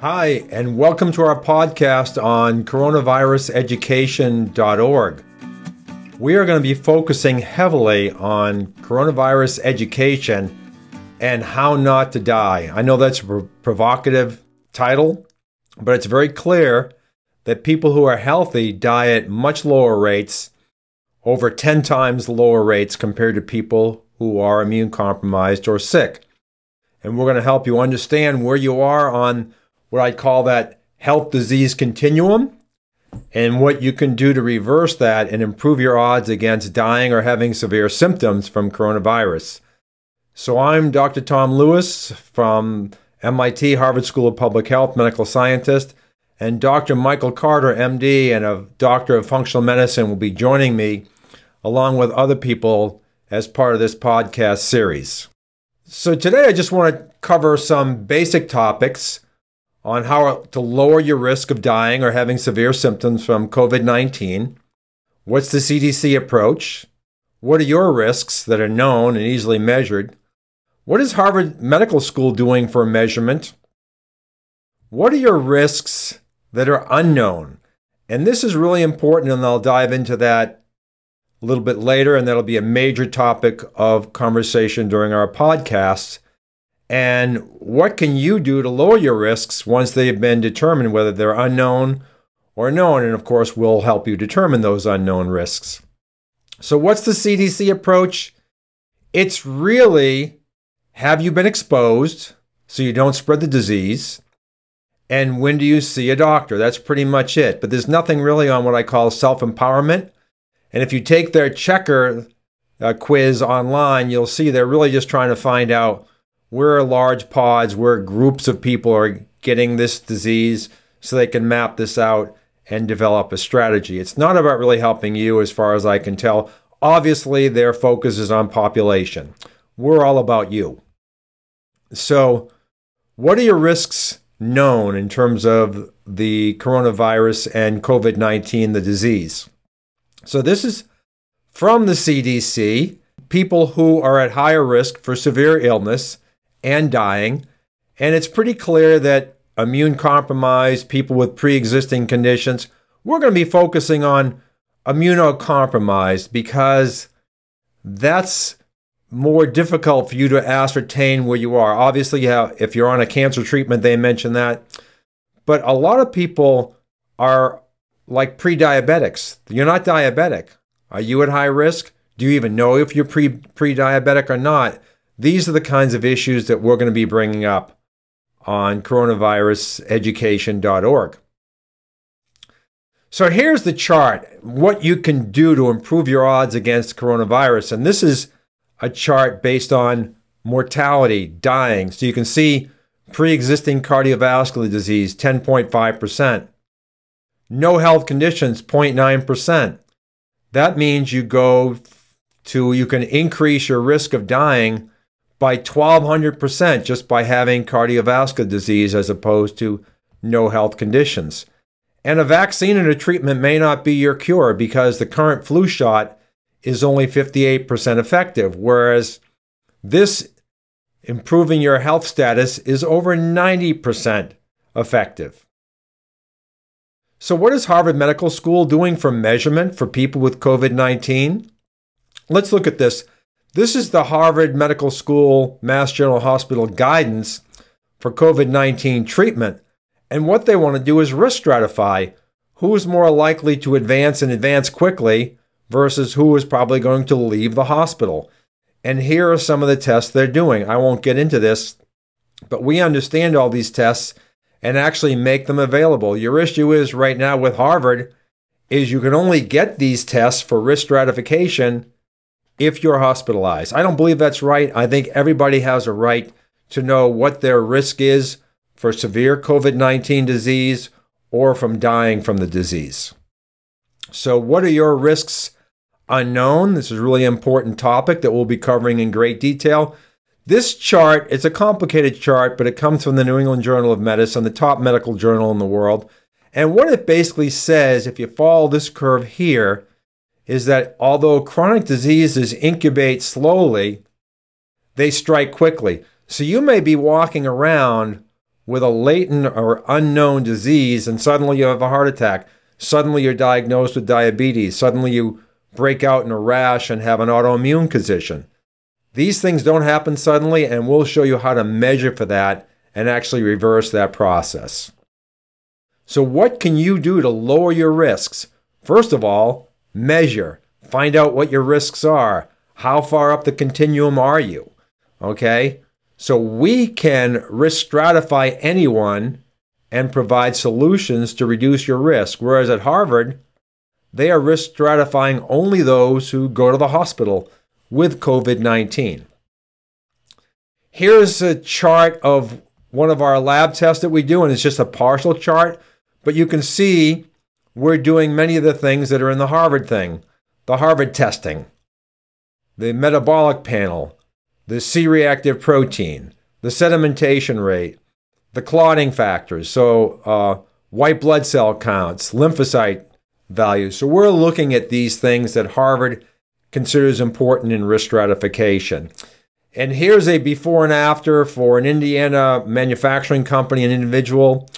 Hi, and welcome to our podcast on coronaviruseducation.org. We are going to be focusing heavily on coronavirus education and how not to die. I know that's a provocative title, but it's very clear that people who are healthy die at much lower rates, over 10 times lower rates compared to people who are immune compromised or sick. And we're going to help you understand where you are on what I call that health disease continuum and what you can do to reverse that and improve your odds against dying or having severe symptoms from coronavirus. So I'm Dr. Tom Lewis from MIT Harvard School of Public Health, medical scientist, and Dr. Michael Carter, MD, and a doctor of functional medicine will be joining me along with other people as part of this podcast series. So today I just want to cover some basic topics on how to lower your risk of dying or having severe symptoms from COVID 19. What's the CDC approach? What are your risks that are known and easily measured? What is Harvard Medical School doing for measurement? What are your risks that are unknown? And this is really important, and I'll dive into that a little bit later, and that'll be a major topic of conversation during our podcast. And what can you do to lower your risks once they have been determined, whether they're unknown or known? And of course, we'll help you determine those unknown risks. So, what's the CDC approach? It's really have you been exposed so you don't spread the disease? And when do you see a doctor? That's pretty much it. But there's nothing really on what I call self empowerment. And if you take their checker uh, quiz online, you'll see they're really just trying to find out where large pods, where groups of people are getting this disease so they can map this out and develop a strategy. It's not about really helping you, as far as I can tell. Obviously, their focus is on population. We're all about you. So, what are your risks known in terms of the coronavirus and COVID 19, the disease? So, this is from the CDC. People who are at higher risk for severe illness and dying. And it's pretty clear that immune compromised people with pre existing conditions, we're going to be focusing on immunocompromised because that's more difficult for you to ascertain where you are. Obviously, you have, if you're on a cancer treatment, they mention that. But a lot of people are like pre diabetics. You're not diabetic. Are you at high risk? Do you even know if you're pre diabetic or not? These are the kinds of issues that we're going to be bringing up on coronaviruseducation.org. So here's the chart what you can do to improve your odds against coronavirus. And this is a chart based on mortality, dying. So you can see pre existing cardiovascular disease, 10.5%. No health conditions, 0.9%. That means you go to, you can increase your risk of dying by 1200% just by having cardiovascular disease as opposed to no health conditions. And a vaccine and a treatment may not be your cure because the current flu shot is only 58% effective, whereas this improving your health status is over 90% effective. So, what is Harvard Medical School doing for measurement for people with COVID 19? Let's look at this. This is the Harvard Medical School Mass General Hospital guidance for COVID 19 treatment. And what they want to do is risk stratify who is more likely to advance and advance quickly versus who is probably going to leave the hospital. And here are some of the tests they're doing. I won't get into this, but we understand all these tests and actually make them available. Your issue is right now with Harvard is you can only get these tests for risk stratification if you're hospitalized. I don't believe that's right. I think everybody has a right to know what their risk is for severe COVID 19 disease or from dying from the disease. So, what are your risks unknown? This is a really important topic that we'll be covering in great detail. This chart, it's a complicated chart, but it comes from the New England Journal of Medicine, the top medical journal in the world. And what it basically says, if you follow this curve here, is that although chronic diseases incubate slowly, they strike quickly. So you may be walking around with a latent or unknown disease and suddenly you have a heart attack. Suddenly you're diagnosed with diabetes. Suddenly you break out in a rash and have an autoimmune condition. These things don't happen suddenly, and we'll show you how to measure for that and actually reverse that process. So, what can you do to lower your risks? First of all, measure. Find out what your risks are. How far up the continuum are you? Okay? So we can risk stratify anyone and provide solutions to reduce your risk. Whereas at Harvard, they are risk stratifying only those who go to the hospital with COVID 19. Here's a chart of one of our lab tests that we do, and it's just a partial chart, but you can see we're doing many of the things that are in the Harvard thing the Harvard testing, the metabolic panel, the C reactive protein, the sedimentation rate, the clotting factors, so uh, white blood cell counts, lymphocyte values. So we're looking at these things that Harvard considers important in risk stratification. And here's a before and after for an Indiana manufacturing company, an individual,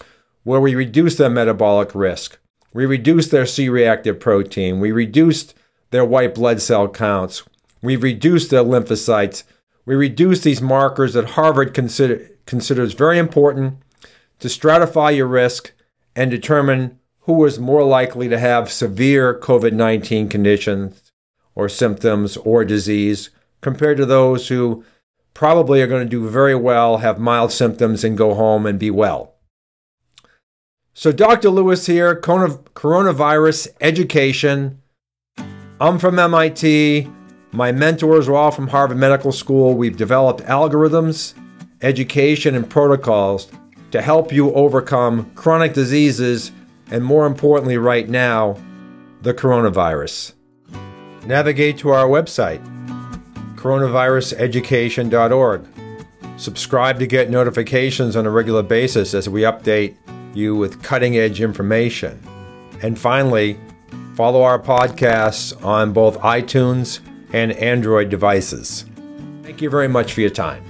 where we reduce their metabolic risk. We reduced their C reactive protein. We reduced their white blood cell counts. We reduced their lymphocytes we reduced these markers that Harvard consider, considers very important to stratify your risk and determine who is more likely to have severe COVID 19 conditions or symptoms or disease compared to those who probably are going to do very well, have mild symptoms, and go home and be well. So, Dr. Lewis here, coronavirus education. I'm from MIT. My mentors are all from Harvard Medical School. We've developed algorithms, education, and protocols to help you overcome chronic diseases and, more importantly, right now, the coronavirus. Navigate to our website, coronaviruseducation.org. Subscribe to get notifications on a regular basis as we update you with cutting edge information. And finally, follow our podcasts on both iTunes and Android devices. Thank you very much for your time.